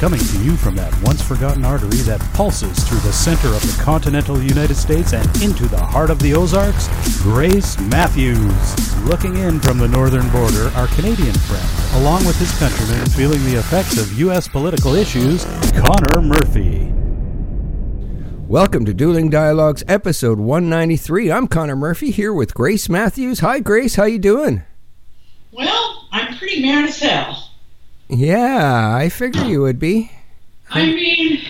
Coming to you from that once forgotten artery that pulses through the center of the continental United States and into the heart of the Ozarks, Grace Matthews. Looking in from the northern border, our Canadian friend, along with his countrymen feeling the effects of U.S. political issues, Connor Murphy. Welcome to Dueling Dialogues, episode 193. I'm Connor Murphy here with Grace Matthews. Hi, Grace. How you doing? Well, I'm pretty mad as hell. Yeah, I figure you would be. I mean,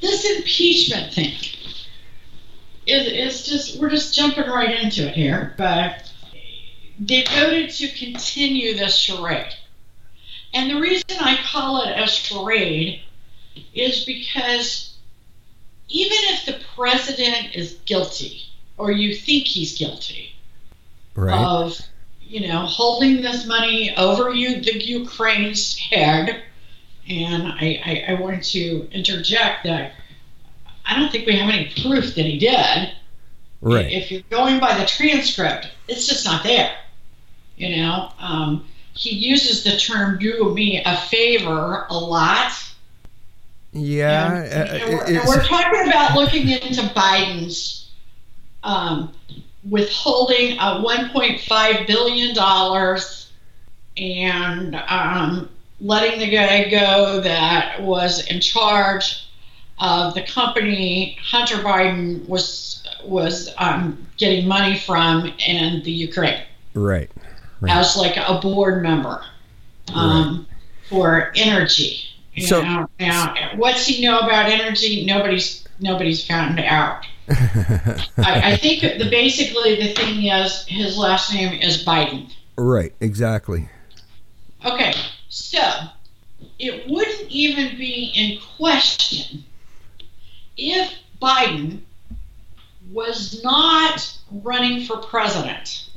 this impeachment thing is is just we're just jumping right into it here. But they voted to continue this charade, and the reason I call it a charade is because even if the president is guilty or you think he's guilty Right. of you know holding this money over you the Ukraine's head. And I, I, I wanted to interject that I don't think we have any proof that he did. right. If you're going by the transcript, it's just not there. You know, um, he uses the term "do me a favor" a lot. yeah. And, uh, and we're, and we're talking about looking into Biden's um, withholding uh, 1.5 billion dollars and um, letting the guy go that was in charge of the company Hunter Biden was was um, getting money from in the Ukraine right. Right. as like a board member um, for energy. So- know, now, what's he know about energy? Nobody's nobody's found out. I, I think the basically the thing is his last name is Biden. right. Exactly. Okay, so it wouldn't even be in question if Biden was not running for president.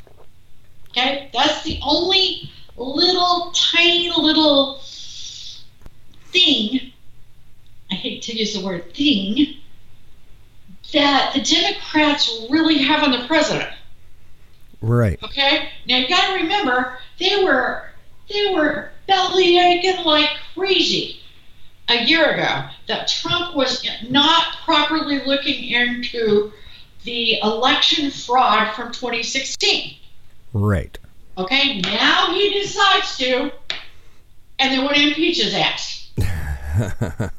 Okay, that's the only little tiny little thing. I hate to use the word thing that the Democrats really have on the president. Right. Okay. Now you got to remember they were they were belly aching like crazy a year ago that Trump was not properly looking into the election fraud from 2016. Right. Okay. Now he decides to, and they want to impeach his ass.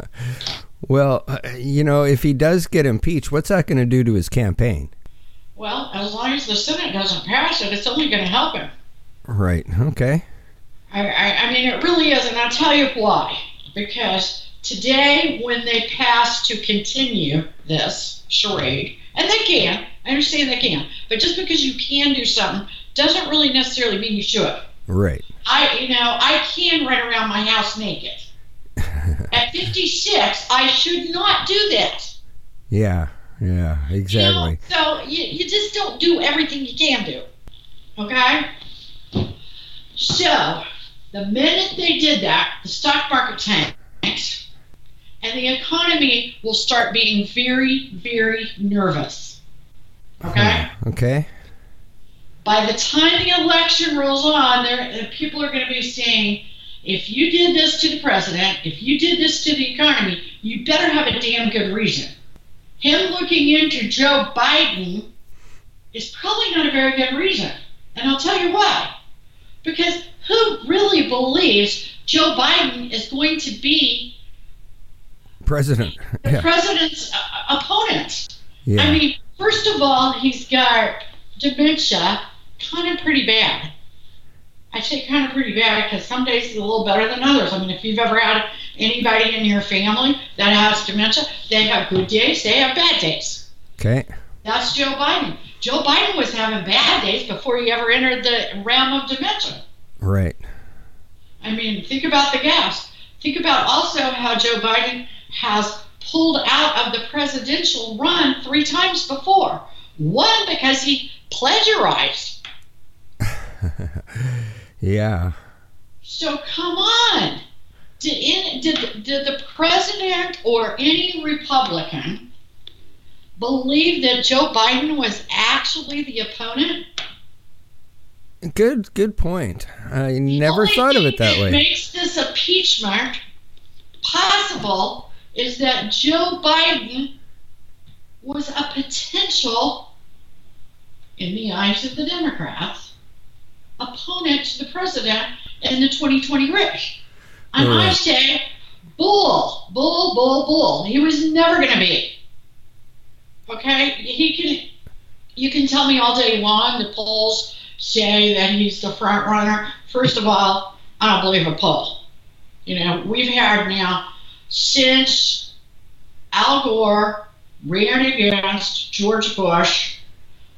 well, uh, you know, if he does get impeached, what's that going to do to his campaign? Well, as long as the Senate doesn't pass it, it's only going to help him. Right. Okay. I, I, I mean, it really is, and I'll tell you why. Because today, when they pass to continue this charade, and they can, I understand they can, but just because you can do something doesn't really necessarily mean you should. Right. I, you know, I can run around my house naked. At 56, I should not do that. Yeah. Yeah. You know? Exactly. So you, you just don't do everything you can do. Okay? So, the minute they did that, the stock market tanks, and the economy will start being very, very nervous. Okay? Okay. By the time the election rolls on, there people are going to be saying, if you did this to the president, if you did this to the economy, you better have a damn good reason. Him looking into Joe Biden is probably not a very good reason. And I'll tell you why. Because who really believes Joe Biden is going to be President. the Yeah. president's uh, opponent? Yeah. I mean, first of all, he's got dementia, kind of pretty bad. I say kind of pretty bad because some days it's a little better than others. I mean, if you've ever had anybody in your family that has dementia, they have good days, they have bad days. okay. That's Joe Biden. Joe Biden was having bad days before he ever entered the realm of dementia. Right. I mean, think about the gas. Think about also how Joe Biden has pulled out of the presidential run three times before. One, because he plagiarized. Yeah. So come on. Did, in, did, did the president or any Republican believe that Joe Biden was actually the opponent? Good. Good point. I never thought of it that way. Makes this impeachment possible is that Joe Biden was a potential, in the eyes of the Democrats, opponent to the president in the 2020 race. And I Right. say, bull, bull, bull, bull. He was never going to be. Okay? He can. You can tell me all day long the polls say that he's the front runner. First of all, I don't believe a poll. You know, we've had now since Al Gore ran against George Bush,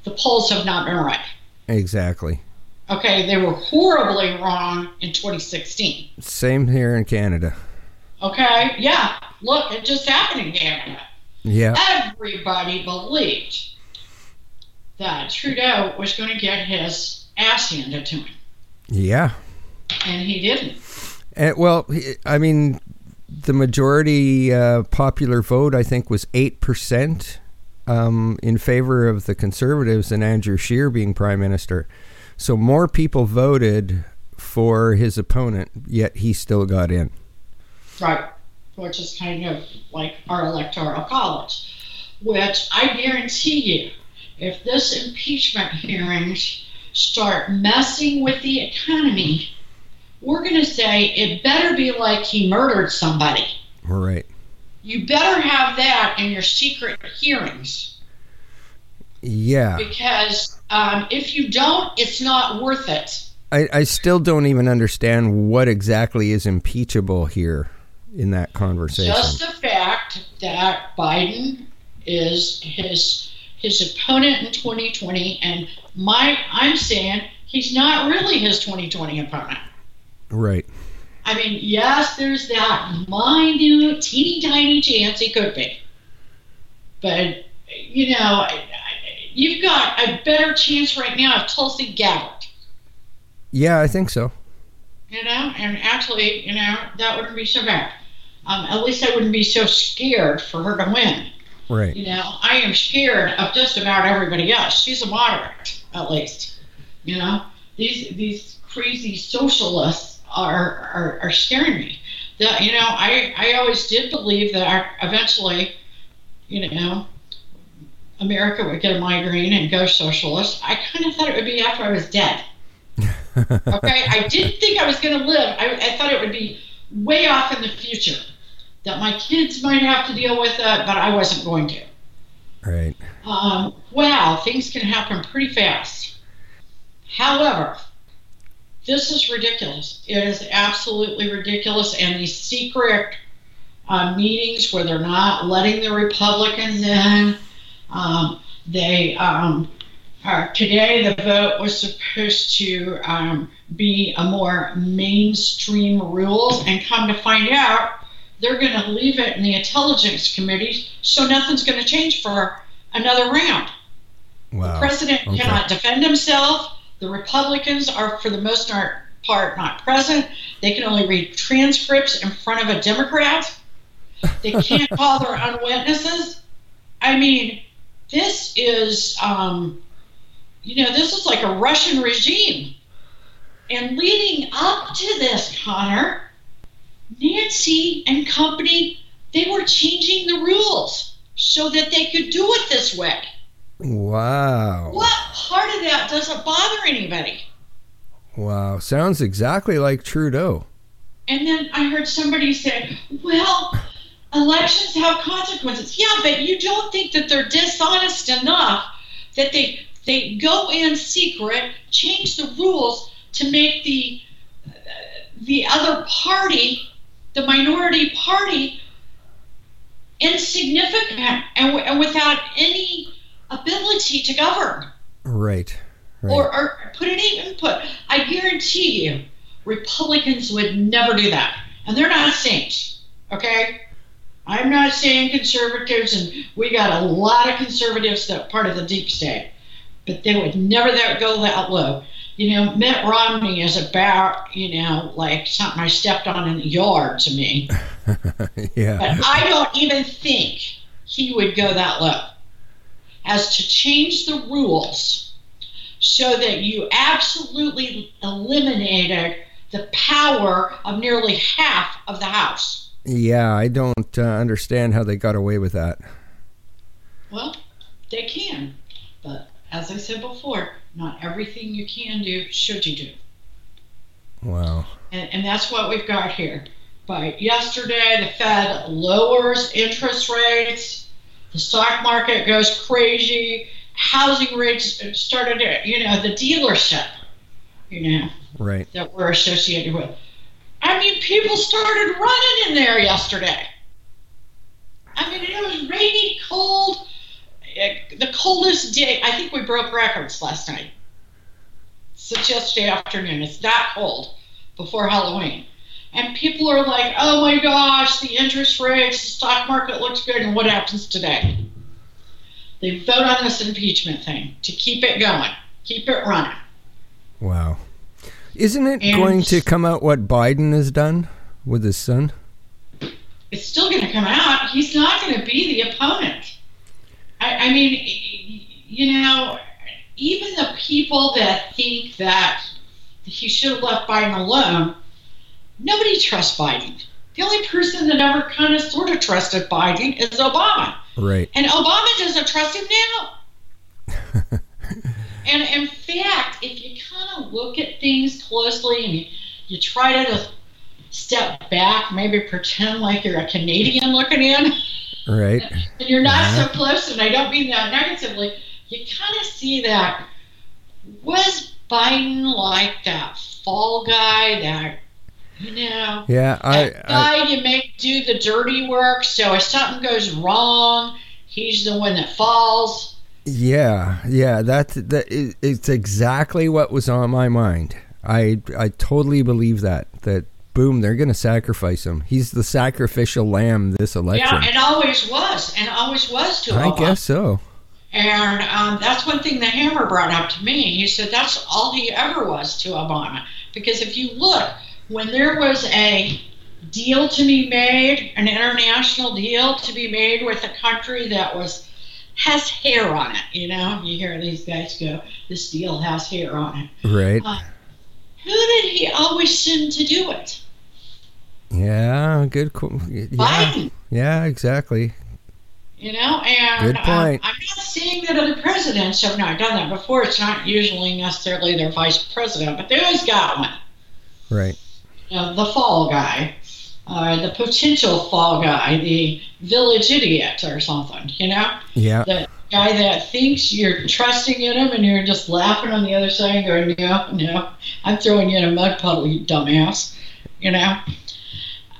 the polls have not been right. Exactly. Okay, they were horribly wrong in 2016. Same here in Canada. Okay, yeah, look, it just happened in Canada. Yeah. Everybody believed that Trudeau was going to get his ass handed to him, Yeah. and he didn't. And, well, I mean, the majority uh, popular vote, I think, was 8% um, in favor of the Conservatives and Andrew Scheer being Prime Minister. So more people voted for his opponent, yet he still got in. Right, which is kind of like our electoral college, which I guarantee you, if this impeachment hearings start messing with the economy, we're going to say it better be like he murdered somebody. Right. You better have that in your secret hearings Yeah. because um, if you don't, it's not worth it. I, I still don't even understand what exactly is impeachable here in that conversation. Just the fact that Biden is his his opponent in 2020, and my I'm saying he's not really his 2020 opponent. right. I mean, yes, there's that minute, teeny tiny chance he could be, but you know, I- you've got a better chance right now of Tulsi Gabbard. Yeah, I think so. you know, and actually, you know, that wouldn't be so bad. Um, at least I wouldn't be so scared for her to win. Right. You know, I am scared of just about everybody else. She's a moderate, at least. You know, these these crazy socialists are are, are scaring me. That you know, I I always did believe that eventually, you know, America would get a migraine and go socialist. I kind of thought it would be after I was dead. Okay, I didn't think I was going to live. I, I thought it would be way off in the future, that my kids might have to deal with it, but I wasn't going to. Right. Um, wow, things can happen pretty fast. However, this is ridiculous. It is absolutely ridiculous, and these secret uh, meetings where they're not letting the Republicans in, um, they um, uh, today the vote was supposed to um, be a more mainstream rules, and come to find out, they're going to leave it in the intelligence committees, so nothing's going to change for another round. Wow. The president Okay. cannot defend himself. The Republicans are, for the most part, not present. They can only read transcripts in front of a Democrat. They can't call their own witnesses. I mean, this is, um, you know, this is like a Russian regime. And leading up to this, Connor, Nancy and company, they were changing the rules so that they could do it this way. Wow. What part of that doesn't bother anybody? Wow. Sounds exactly like Trudeau. And then I heard somebody say, well, elections have consequences. Yeah, but you don't think that they're dishonest enough that they they go in secret, change the rules to make the uh, the other party, the minority party, insignificant and, w- and without any ability to govern. Right. Right. or, or put any input. I guarantee you, Republicans would never do that. And they're not saints, okay? I'm not saying conservatives, and we got a lot of conservatives that part of the deep state, but they would never that go that low. You know, Mitt Romney is about, you know, like something I stepped on in the yard to me. yeah. But I don't even think he would go that low as to change the rules so that you absolutely eliminated the power of nearly half of the House. Yeah, I don't uh, understand how they got away with that. Well, they can, but as I said before, not everything you can do should you do. Wow. And, and that's what we've got here. But yesterday, the Fed lowers interest rates, the stock market goes crazy, housing rates started, you know, the dealership, you know, Right. that we're associated with. I mean, people started running in there yesterday. I mean, it was rainy, cold, the coldest day. I think we broke records last night. Since yesterday afternoon, it's that cold before Halloween. And people are like, oh my gosh, the interest rates, the stock market looks good. And what happens today? They vote on this impeachment thing to keep it going, keep it running. Wow. Isn't it And- going to come out what Biden has done with his son? it's still going to come out. He's not going to be the opponent. I, I mean, you know, even the people that think that he should have left Biden alone, nobody trusts Biden. The only person that ever kind of sort of trusted Biden is Obama. Right. And Obama doesn't trust him now. and in fact, if you kind of look at things closely and you, you try to step back, maybe pretend like you're a Canadian looking in, Right. and you're not Yeah. so uh-huh. close, and I don't mean that negatively, you kind of see that was Biden like that fall guy that, you know, Yeah. I. that I guy you make do the dirty work, so if something goes wrong, he's the one that falls. Yeah. Yeah. That. That. It, it's exactly what was on my mind. I. I totally believe that. That. Boom. They're going to sacrifice him. He's the sacrificial lamb this election. Yeah, and always was, and always was to Obama. I guess so. And um, that's one thing the Hammer brought up to me. He said that's all he ever was to Obama. Because if you look, when there was a deal to be made, an international deal to be made with a country that was has hair on it, you know, you hear these guys go, "This deal has hair on it." Right. Who did he always send to do it? Yeah. Good. Yeah. Biden. Yeah. Exactly. You know, and Good point. Um, I'm not seeing that other presidents have not done that before. It's not usually necessarily their vice president, but they always got one. Right. You know, the fall guy, uh, the potential fall guy, the village idiot or something. You know, Yeah. the guy that thinks you're trusting in him and you're just laughing on the other side and going, no, no, I'm throwing you in a mud puddle, you dumbass. You know.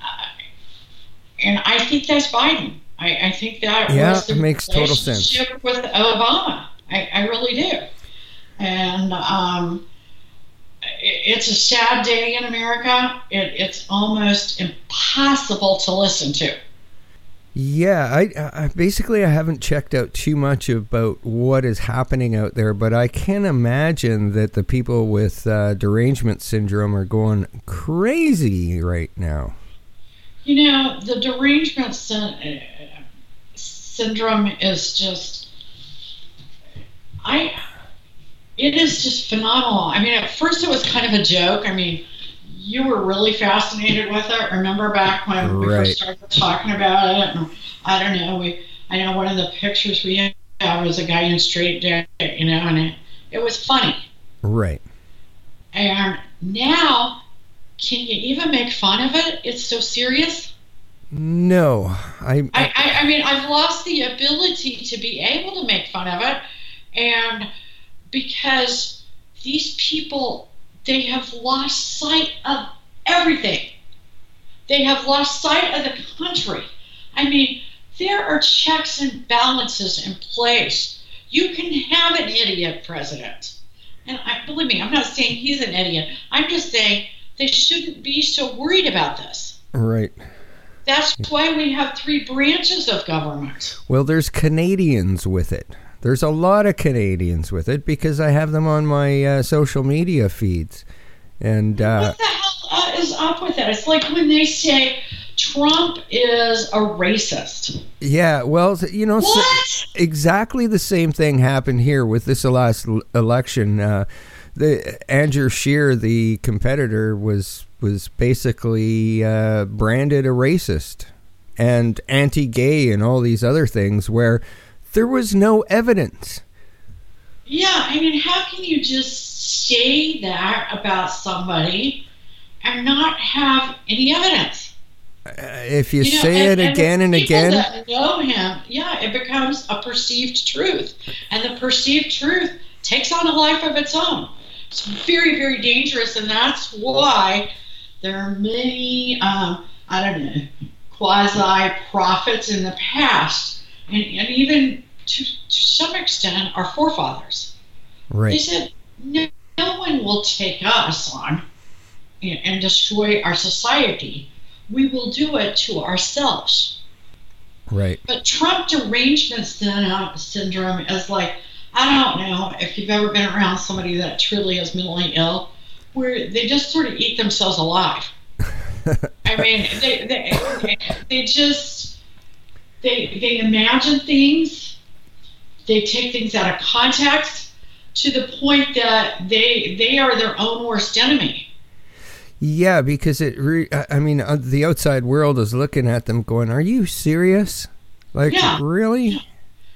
Uh, and I think that's Biden. I, I think that Yeah, was the it makes total sense. relationship with Obama. I, I really do. And um, it's a sad day in America. It, it's almost impossible to listen to. Yeah, I, I basically I haven't checked out too much about what is happening out there, but I can imagine that the people with uh, derangement syndrome are going crazy right now. You know, the derangement uh, syndrome is just, I, it is just phenomenal. I mean, at first it was kind of a joke. I mean, you were really fascinated with it. Remember back when we first started talking about it? And I don't know. We, I know one of the pictures we have was a guy in straight jacket, you know, and it, it was funny. Right. And now, can you even make fun of it? It's so serious. No, I, I, I, I mean, I've lost the ability to be able to make fun of it, and because these people, they have lost sight of everything. They have lost sight of the country. I mean, there are checks and balances in place. You can have an idiot president. And I, believe me, I'm not saying he's an idiot. I'm just saying they shouldn't be so worried about this. right. That's why we have three branches of government. Well, there's Canadians with it. There's a lot of Canadians with it because I have them on my uh, social media feeds, and uh, what the hell uh, is up with that? It's like when they say Trump is a racist. yeah, well, you know, so- exactly the same thing happened here with this last election. Uh, the Andrew Scheer, the competitor, was was basically uh, branded a racist and anti-gay and all these other things where there was no evidence. Yeah, I mean, how can you just say that about somebody and not have any evidence? Uh, if you, You know, say and- it and again and people again, that know him, yeah, it becomes a perceived truth, and the perceived truth takes on a life of its own. It's very, very dangerous, and that's why there are many, um, I don't know, quasi prophets in the past, and, and even to, to some extent our forefathers. Right. They said, no, no one will take us on and, and destroy our society. We will do it to ourselves. Right. But Trump derangement syndrome is like, I don't know if you've ever been around somebody that truly is mentally ill, where they just sort of eat themselves alive. I mean, they, they, they just, they, they imagine things, they take things out of context to the point that they, they are their own worst enemy. Yeah, because it. Re- I mean, uh, the outside world is looking at them, going, "Are you serious? Like, Yeah. really?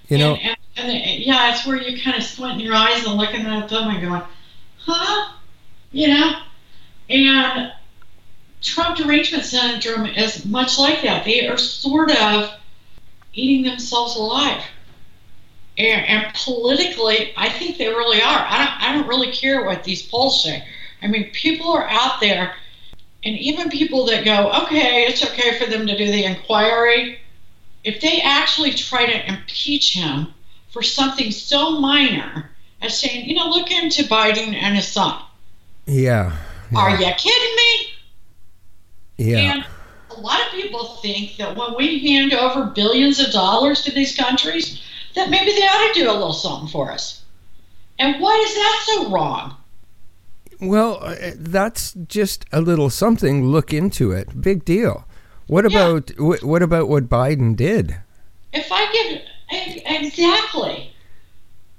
You know?" and, and, and yeah, it's where you kind of squint your eyes and looking at them and going, huh? You know? And Trump derangement syndrome is much like that. They are sort of eating themselves alive. And, and politically, I think they really are. I don't, I don't really care what these polls say. I mean, people are out there, and even people that go, okay, it's okay for them to do the inquiry, if they actually try to impeach him for something so minor as saying, you know, look into Biden and his son. yeah. Are you kidding me? Yeah. And a lot of people think that when we hand over billions of dollars to these countries, that maybe they ought to do a little something for us. And why is that so wrong? Well, uh, that's just a little something. Look into it. Big deal. What about wh- what about what Biden did? If I give exactly,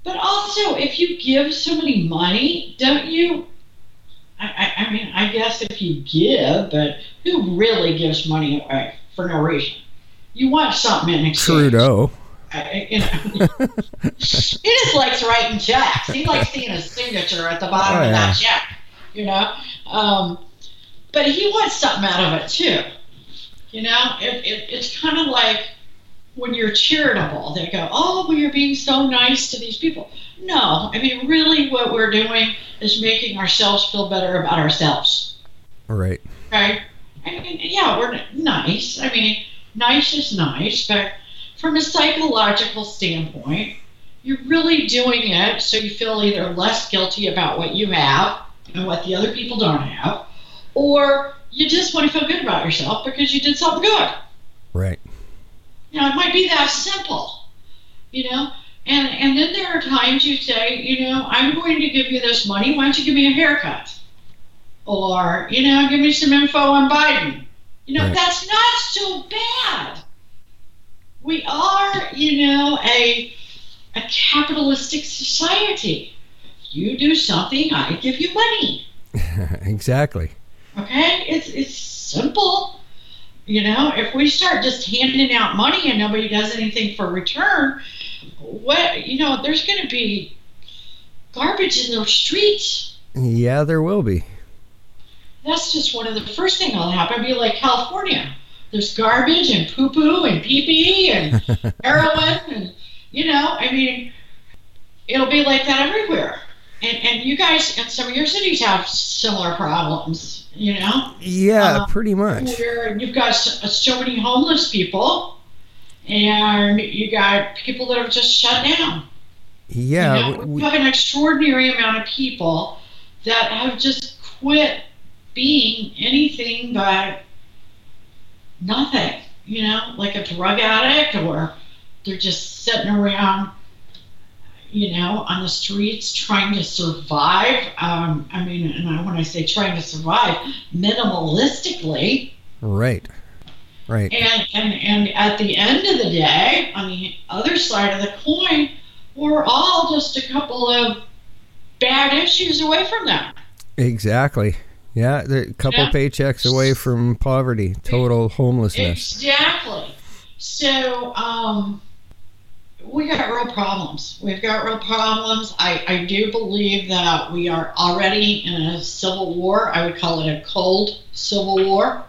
but also if you give somebody money, don't you? I, I, I mean, I guess if you give, but who really gives money away for no reason? You want something in exchange. Trudeau. You know, he just likes writing checks. He likes seeing his signature at the bottom Oh, of yeah. that check, you know. Um, but he wants something out of it too. You know, it, it, it's kind of like when you're charitable. They go, "Oh, well, you're being so nice to these people." No, I mean, really, what we're doing is making ourselves feel better about ourselves. Right. Okay. I mean, yeah, we're nice. I mean, nice is nice, but from a psychological standpoint, you're really doing it so you feel either less guilty about what you have and what the other people don't have, or you just want to feel good about yourself because you did something good. Right. You know, it might be that simple. You know, and and then there are times you say, you know, I'm going to give you this money. Why don't you give me a haircut? Or you know, give me some info on Biden. You know, Right. that's not so bad. We are, you know, a a capitalistic society. You do something, I give you money. exactly. Okay, it's it's simple. You know, if we start just handing out money and nobody does anything for return, what you know, there's going to be garbage in the streets. Yeah, there will be. That's just one of the first thing that'll happen. Be like California. There's garbage and poo poo and pee pee and heroin and you know, I mean, it'll be like that everywhere. And and you guys and some of your cities have similar problems. You know. Yeah, Uh, pretty much. you've got so, so many homeless people and you got people that have just shut down. Yeah, you know, we- we have an extraordinary amount of people that have just quit being anything but nothing, you know, like a drug addict or they're just sitting around, you know, on the streets trying to survive. Um, I mean, and when I say trying to survive, minimalistically. right. Right. And, and and at the end of the day, on the other side of the coin, we're all just a couple of bad issues away from that. Exactly. Yeah, they're a couple Yeah. paychecks away from poverty, total homelessness. Exactly. So, um, we got real problems. We've got real problems. I, I do believe that we are already in a civil war. I would call it a cold civil war.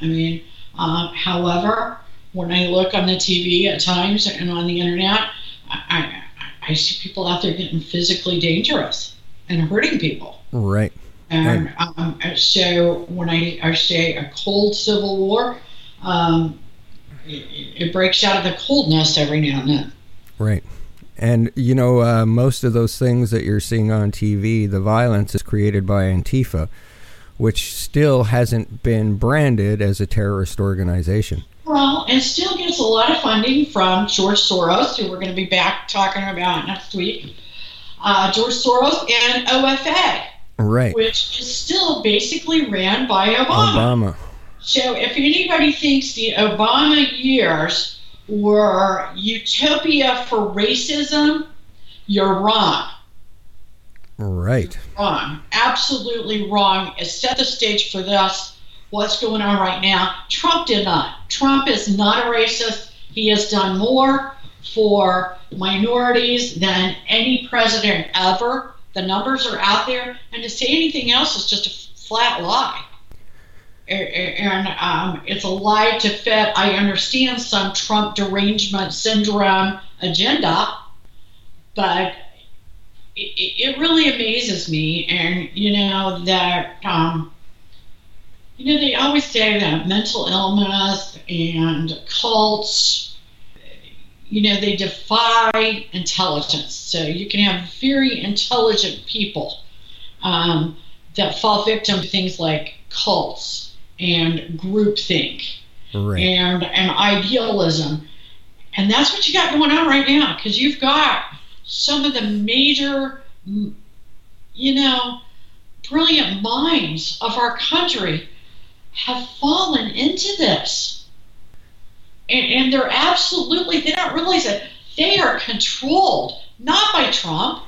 I mean, um, however, when I look on the TV at times and on the internet, I, I, I see people out there getting physically dangerous and hurting people. Right. And um, so when I, I say a cold civil war, um, it, it breaks out of the coldness every now and then. Right. And, you know, uh, most of those things that you're seeing on TV, the violence is created by Antifa, which still hasn't been branded as a terrorist organization. Well, and still gets a lot of funding from George Soros, who we're going to be back talking about next week. Uh, George Soros and OFA, Right. which is still basically ran by Obama. Obama. So if anybody thinks the Obama years were utopia for racism, you're wrong. Right. Wrong. Absolutely wrong. It set the stage for this. What's going on right now? Trump did not. Trump is not a racist. He has done more for minorities than any president ever. The numbers are out there, and to say anything else is just a flat lie. And um, it's a lie to fit, I understand, some Trump derangement syndrome agenda, but it, it really amazes me. And, you know, that, um, you know, they always say that mental illness and cults, you know, they defy intelligence. So you can have very intelligent people um, that fall victim to things like cults and groupthink Right. and and idealism, and that's what you got going on right now because you've got some of the major, you know, brilliant minds of our country have fallen into this, and, and they're absolutely they don't realize that they are controlled not by Trump,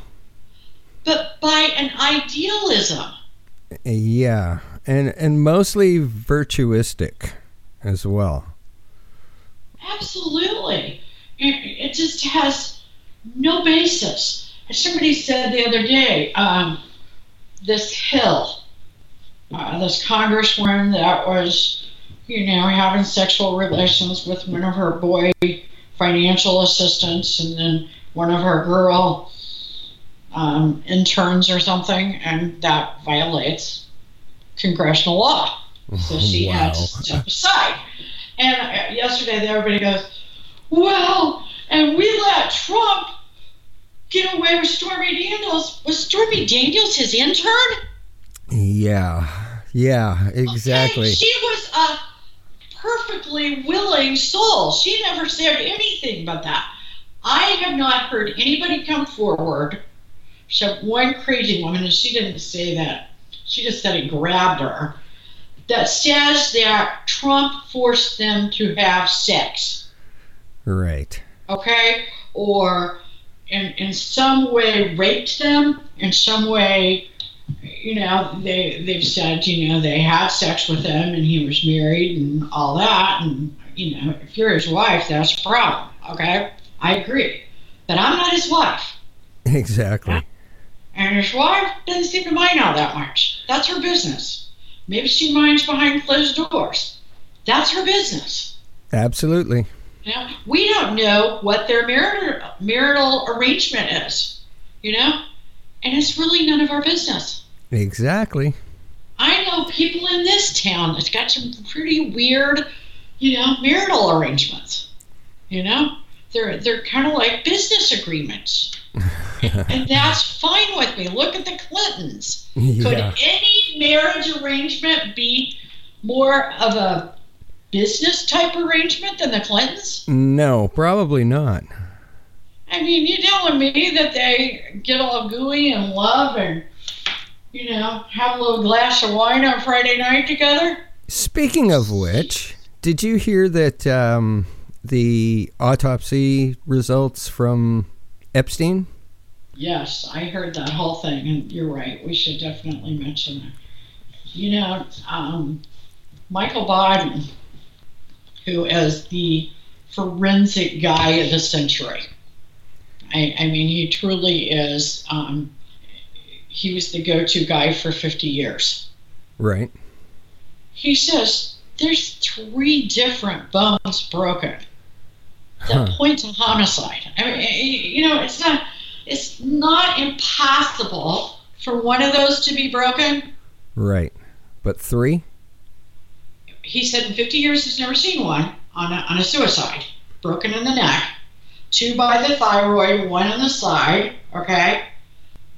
but by an idealism. Yeah. And and mostly virtuistic as well. Absolutely. It, it just has no basis. As somebody said the other day, um, this Hill, uh, this congresswoman that was, you know, having sexual relations with one of her boy financial assistants and then one of her girl um, interns or something, and that violates congressional law. So she had to step aside. And uh, yesterday, everybody goes, well, and we let Trump get away with Stormy Daniels. Was Stormy Daniels his intern? Yeah. Yeah, exactly. And she was a perfectly willing soul. She never said anything but that. I have not heard anybody come forward, except one crazy woman, and she didn't say that. She just said it grabbed her. That says that Trump forced them to have sex Right. okay, or in in some way raped them, in some way, you know, they they've said, you know, they had sex with him and he was married and all that, and you know, if you're his wife, that's a problem, okay? I agree, but I'm not his wife, Exactly. and his wife doesn't seem to mind all that much. That's her business. Maybe she minds behind closed doors. That's her business. Absolutely. You know, we don't know what their marital, marital arrangement is, you know, and it's really none of our business. Exactly. I know people in this town that's got some pretty weird, you know, marital arrangements. You know, they're they're kind of like business agreements, and that's fine with me. Look at the Clintons. Could any marriage arrangement be more of a business type arrangement than the Clintons? No, probably not. I mean, you telling me that they get all gooey and love and, you know, have a little glass of wine on Friday night together? Speaking of which, did you hear that um, the autopsy results from Epstein? Yes, I heard that whole thing, and you're right. We should definitely mention it. You know, um, Michael Biden, who is the forensic guy of the century. I, I mean, he truly is. Um, he was the go-to guy for 50 years. Right. He says there's three different bones broken that Huh. point to homicide. I mean, you know, it's not it's not impossible for one of those to be broken. Right. But three? He said in 50 years he's never seen one on a, on a suicide, broken in the neck, two by the thyroid, one on the side. Okay,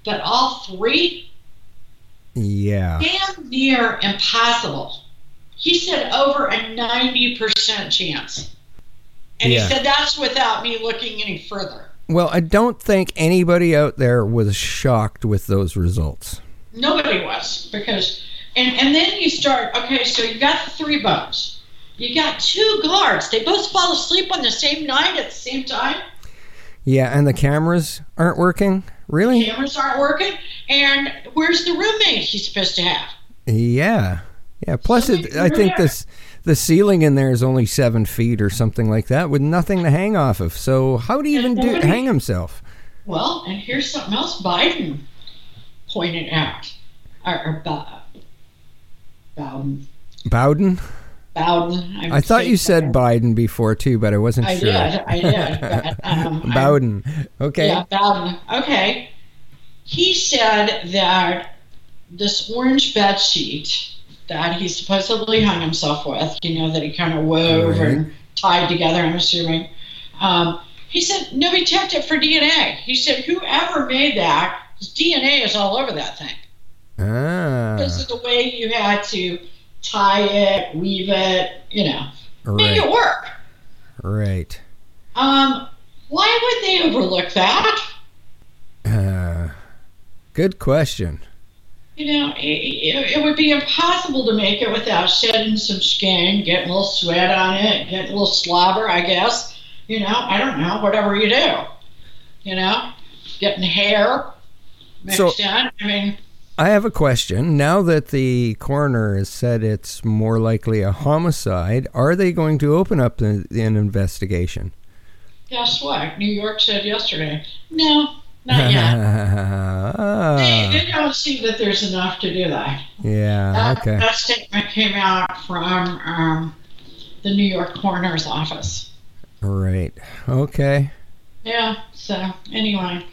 but all three Yeah. damn near impossible. He said over a 90% chance. And Yeah. he said that's without me looking any further. Well, I don't think anybody out there was shocked with those results. Nobody was because, and and then you start. Okay, so you got the three bones. You got two guards. They both fall asleep on the same night at the same time. Yeah, and the cameras aren't working? Really? Cameras aren't working. And where's the roommate he's supposed to have? Yeah. Yeah. Plus, it, I think this the ceiling in there is only seven feet or something like that, with nothing to hang off of. So how do you even do hang himself? Well, and here's something else Biden pointed out. Or, or Bo- Bowden. Bowden? Bowden. I'm I thought you said saying- Biden before too, but I wasn't I sure. did. I did. But, um, Bowden. Okay. Yeah, Bowden. Okay. He said that this orange bed sheet that he supposedly hung himself with, you know, that he kind of wove Right. and tied together, I'm assuming. Um, he said nobody checked it for DNA. He said whoever made that, his DNA is all over that thing. Ah. Because of the way you had to tie it, weave it, you know, make it work. Right. Um, why would they overlook that? Uh, good question. You know, it, it, it would be impossible to make it without shedding some skin, getting a little sweat on it, getting a little slobber, I guess. You know, I don't know, whatever you do. You know, getting hair mixed So- in. I mean, I have a question. Now that the coroner has said it's more likely a homicide, are they going to open up the, an investigation? guess what? New York said yesterday, no, not yet. they, ah, they don't see that there's enough to do that. yeah, That, okay. that statement came out from um, the New York coroner's office. Right. Okay. Yeah. So anyway,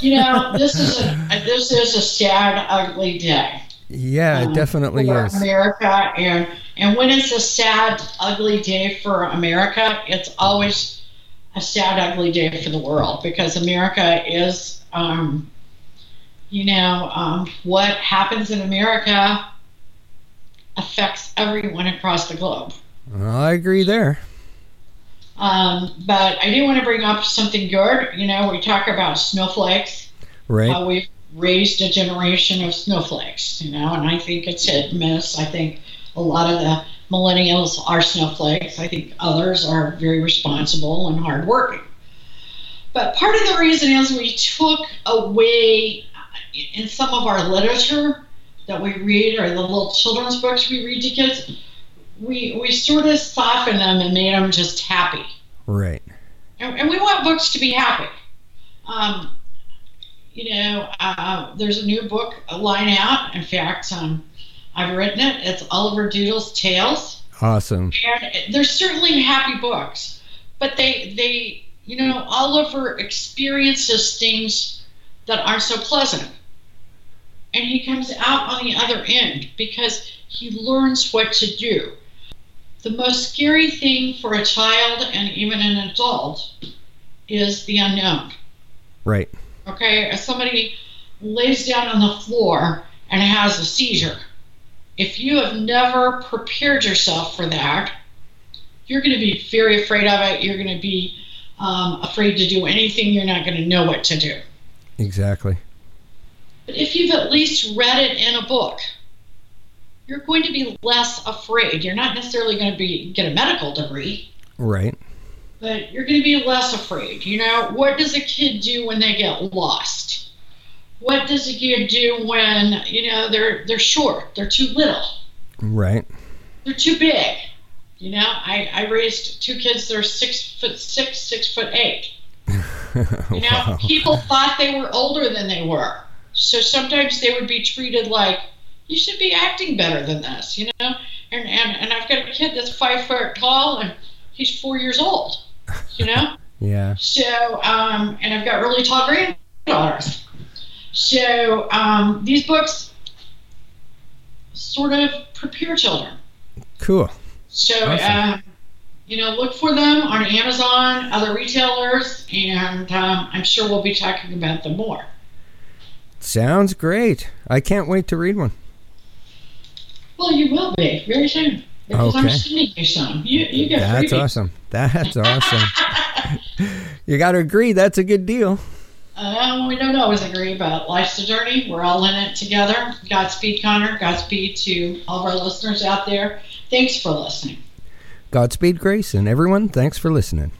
you know, this is a this is a sad, ugly day. Yeah, it um, definitely for is. America, and and when it's a sad, ugly day for America, it's always a sad, ugly day for the world because America is, um, you know, um, what happens in America affects everyone across the globe. I agree there. Um, but I do want to bring up something good. You know, we talk about snowflakes. Right. how we've raised a generation of snowflakes, you know, and I think it's hit and miss. I think a lot of the millennials are snowflakes. I think others are very responsible and hardworking. But part of the reason is we took away in some of our literature that we read or the little children's books we read to kids, we, we sort of softened them and made them just happy Right. and, and we want books to be happy. Um, you know, uh, there's a new book line out. In fact, um, I've written it. It's Oliver Doodle's Tales, Awesome. And they're certainly happy books, but they they you know Oliver experiences things that aren't so pleasant, and he comes out on the other end because he learns what to do. The most scary thing for a child and even an adult is the unknown. Right. Okay, if somebody lays down on the floor and has a seizure, if you have never prepared yourself for that, you're going to be very afraid of it. You're going to be um, afraid to do anything. You're not going to know what to do. Exactly. But if you've at least read it in a book, you're going to be less afraid. You're not necessarily going to be get a medical degree, Right. but you're going to be less afraid. You know, what does a kid do when they get lost? what does a kid do when you know they're they're short, they're too little, Right. they're too big. You know, I, I raised two kids. They're six foot six, six foot eight. You know, Wow. people thought they were older than they were. So sometimes they would be treated like, you should be acting better than this, you know? And, and, and I've got a kid that's five foot tall and he's four years old, you know? Yeah. so, um, and I've got really tall granddaughters. So um, these books sort of prepare children. Cool. So, Awesome. um, you know, look for them on Amazon, other retailers, and um, I'm sure we'll be talking about them more. Sounds great. I can't wait to read one. Well, you will be very soon because I'm Okay. sending you some. You, you get That's freebies. awesome. That's awesome. you got to agree. That's a good deal. Uh, we don't always agree, but life's a journey. We're all in it together. Godspeed, Connor. Godspeed to all of our listeners out there. Thanks for listening. Godspeed, Grace, and everyone, thanks for listening.